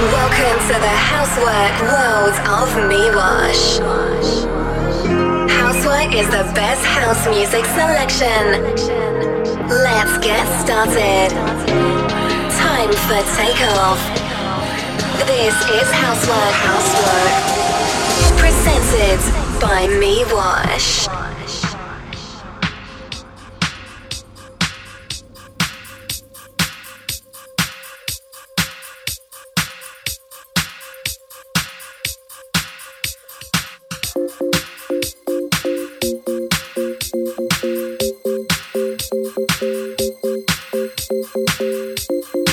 Welcome to the Housework world of Miwash. Housework is the best house music selection. Let's get started. Time for takeoff. This is Housework Housework. Presented by Miwash. thank you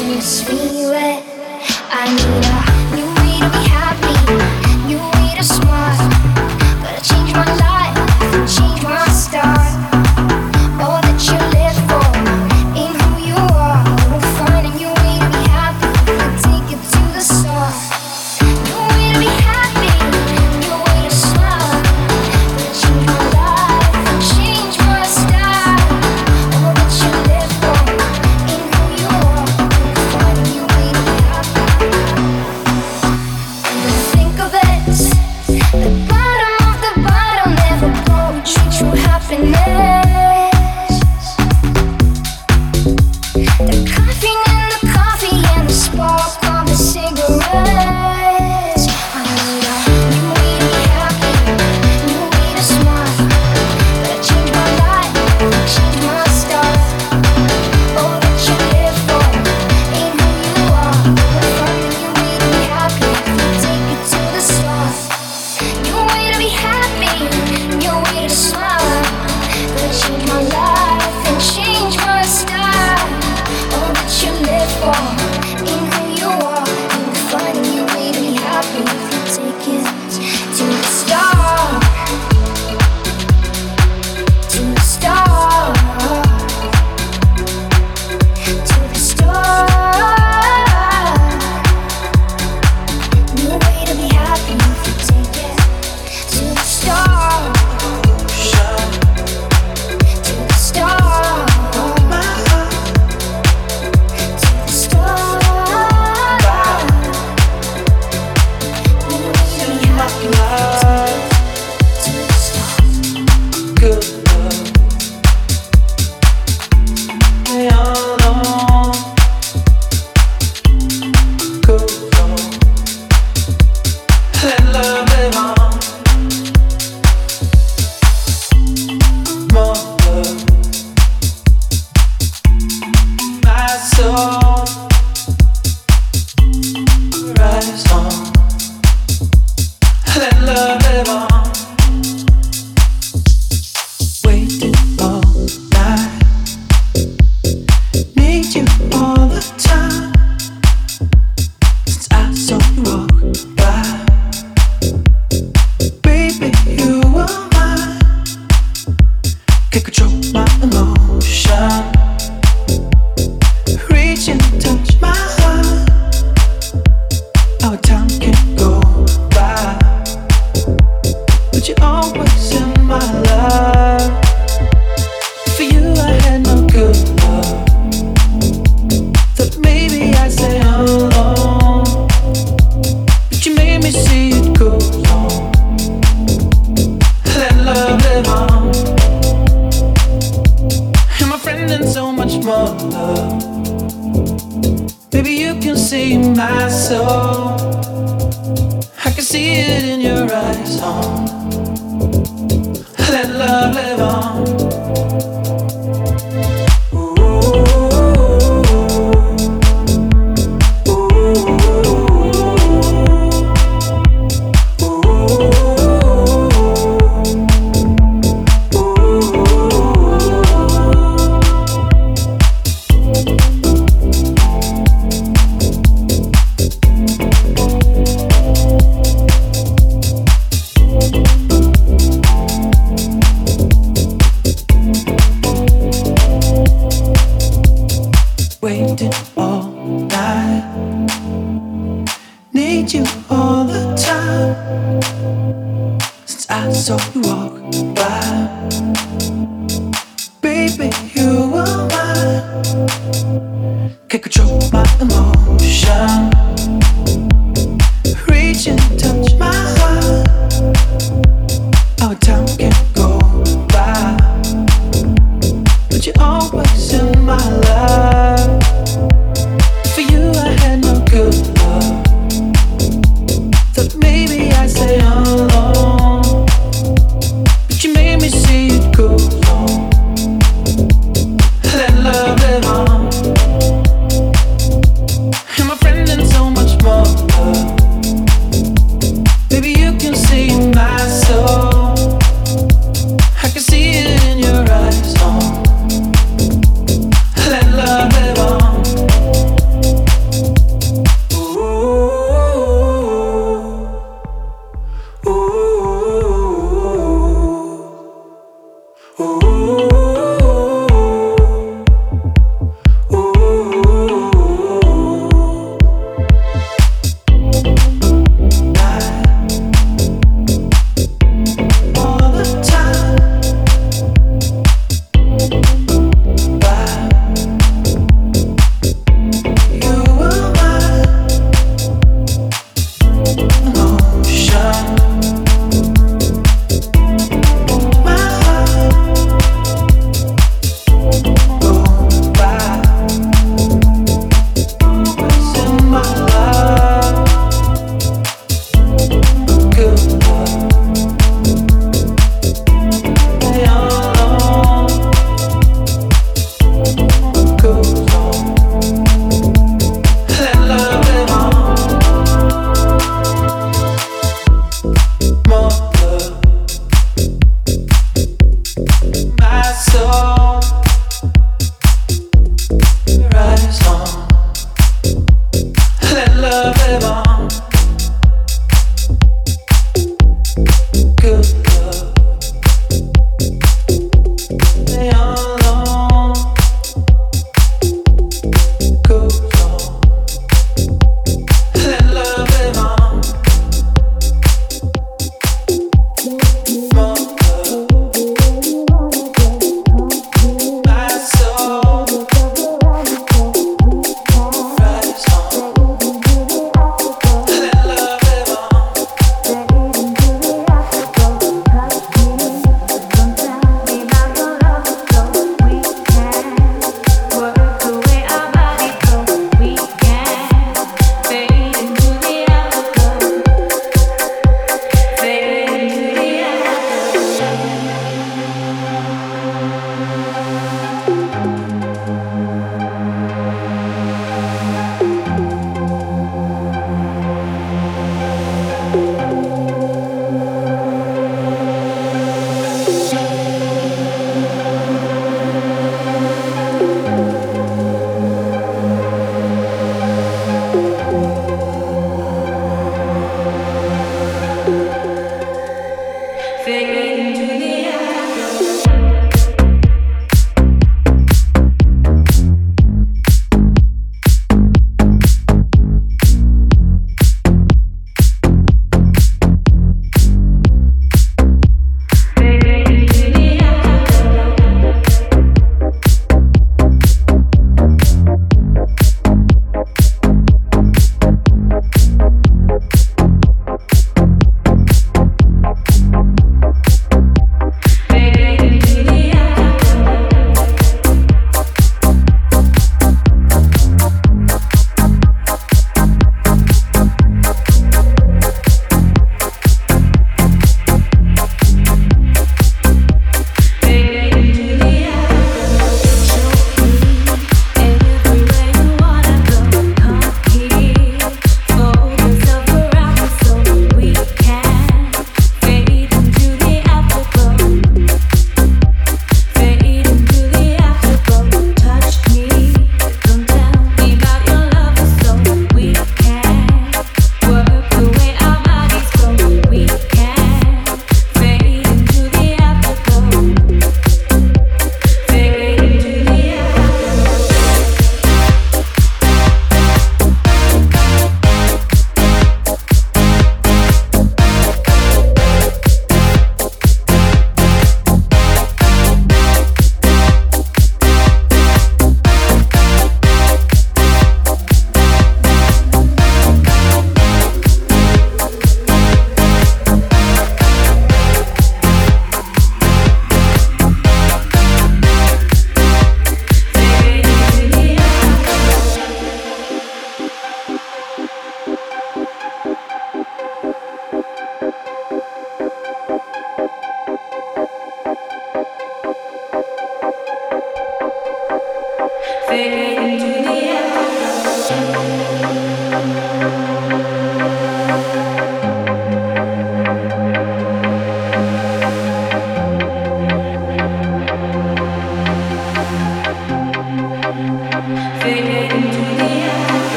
But you made me see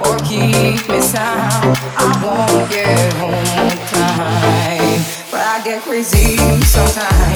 or keep me sound. I won't get home on time, but I get crazy sometimes.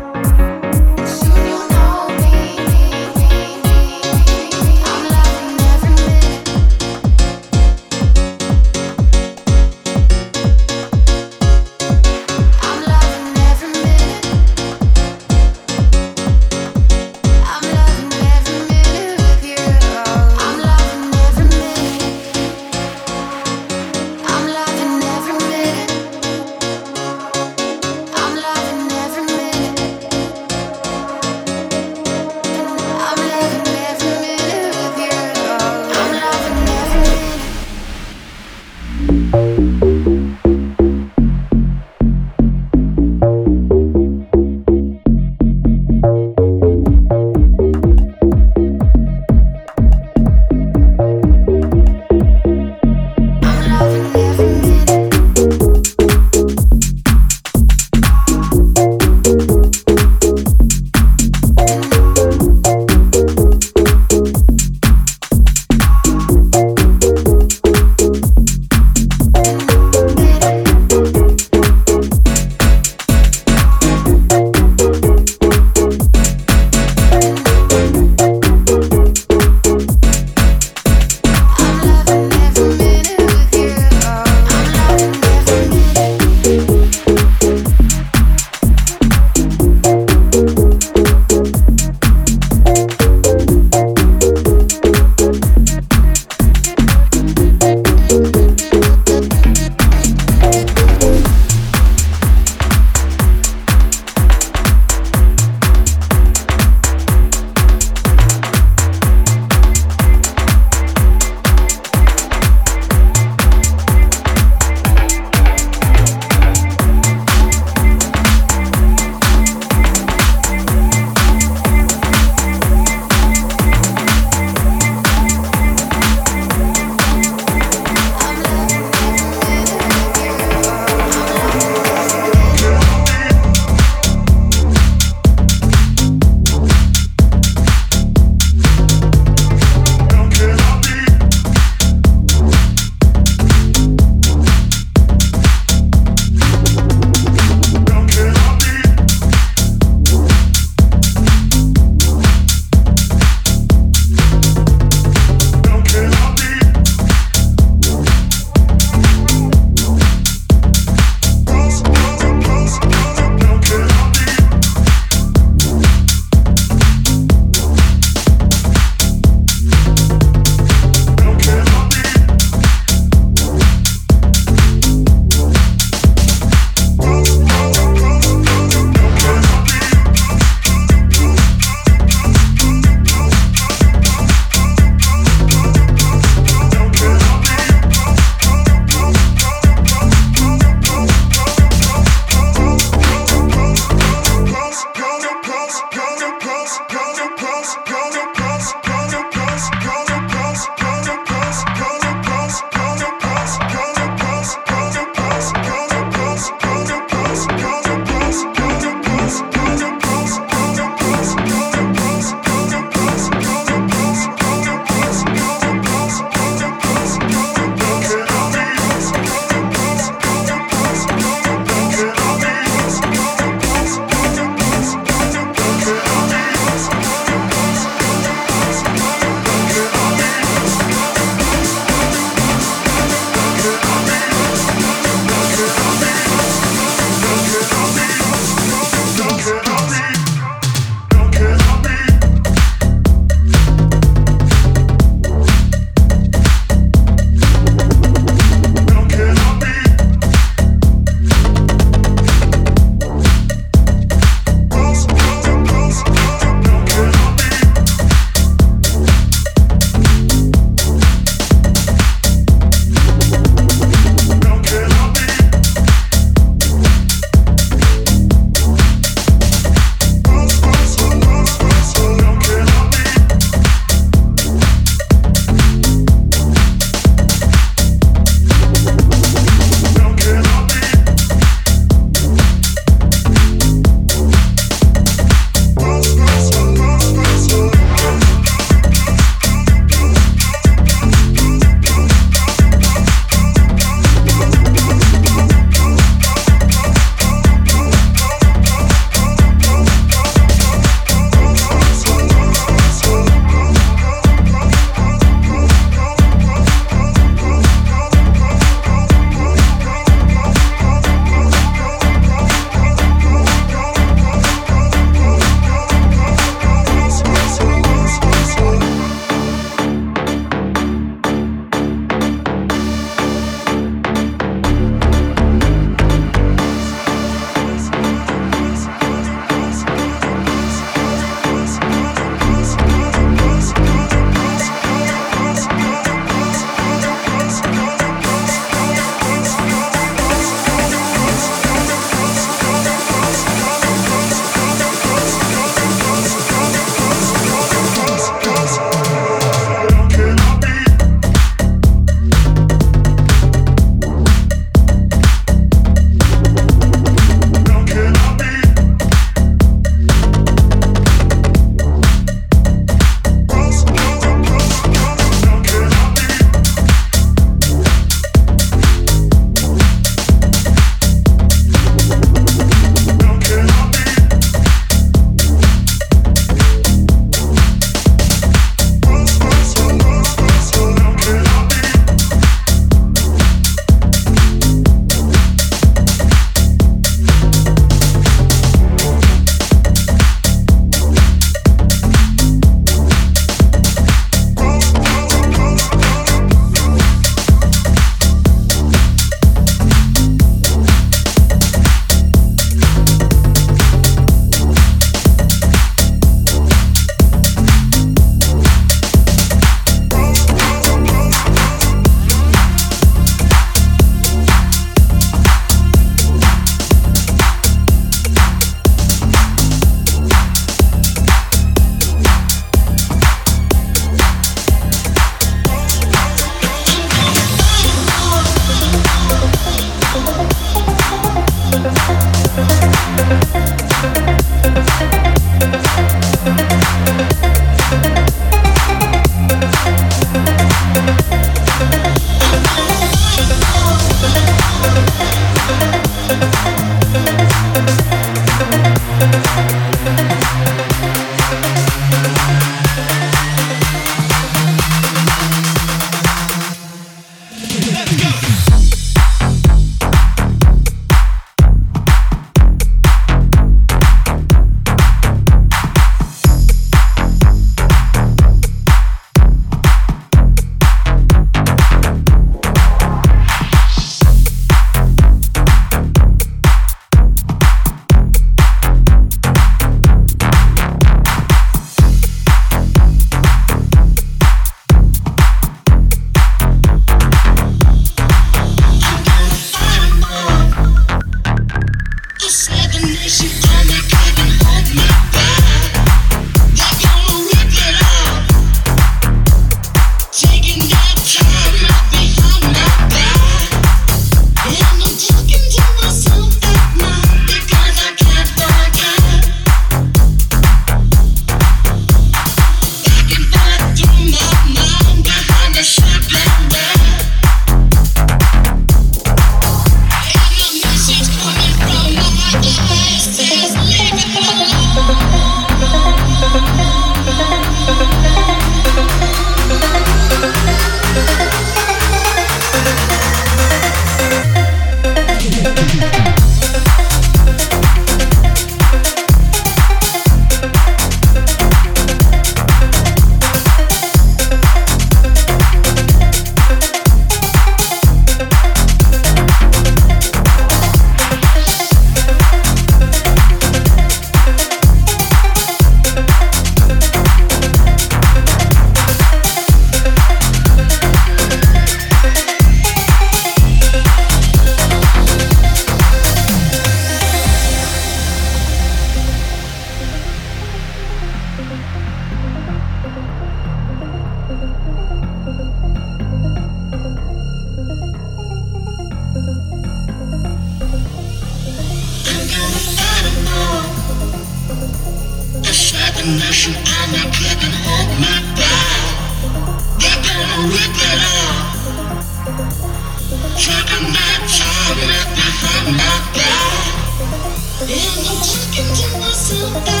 To myself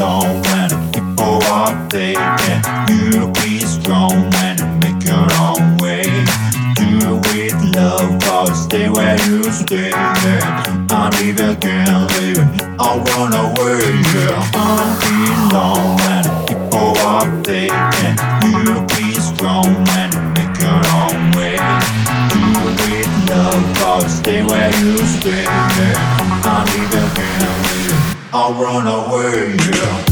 alone when people are there. Can you be strong and make your own way? Do it with love, cause stay where you stay. Yeah. I need a girl living, I run away. Yeah, I'm alone. I'll run away. Yeah.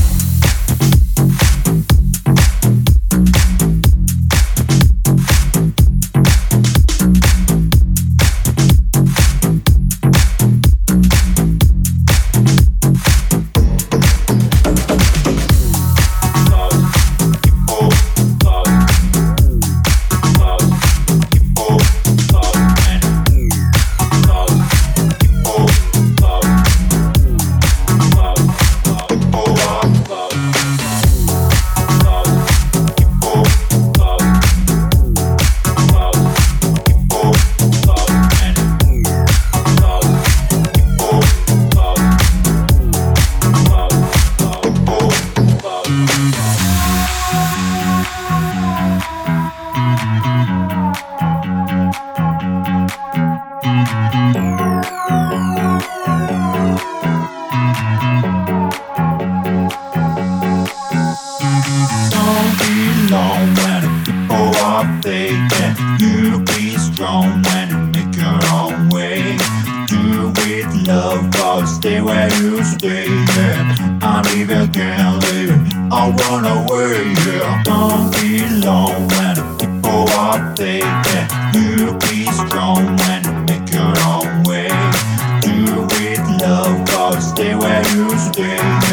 baby. You be strong and make your own way. Do it, love, cause stay where you stay.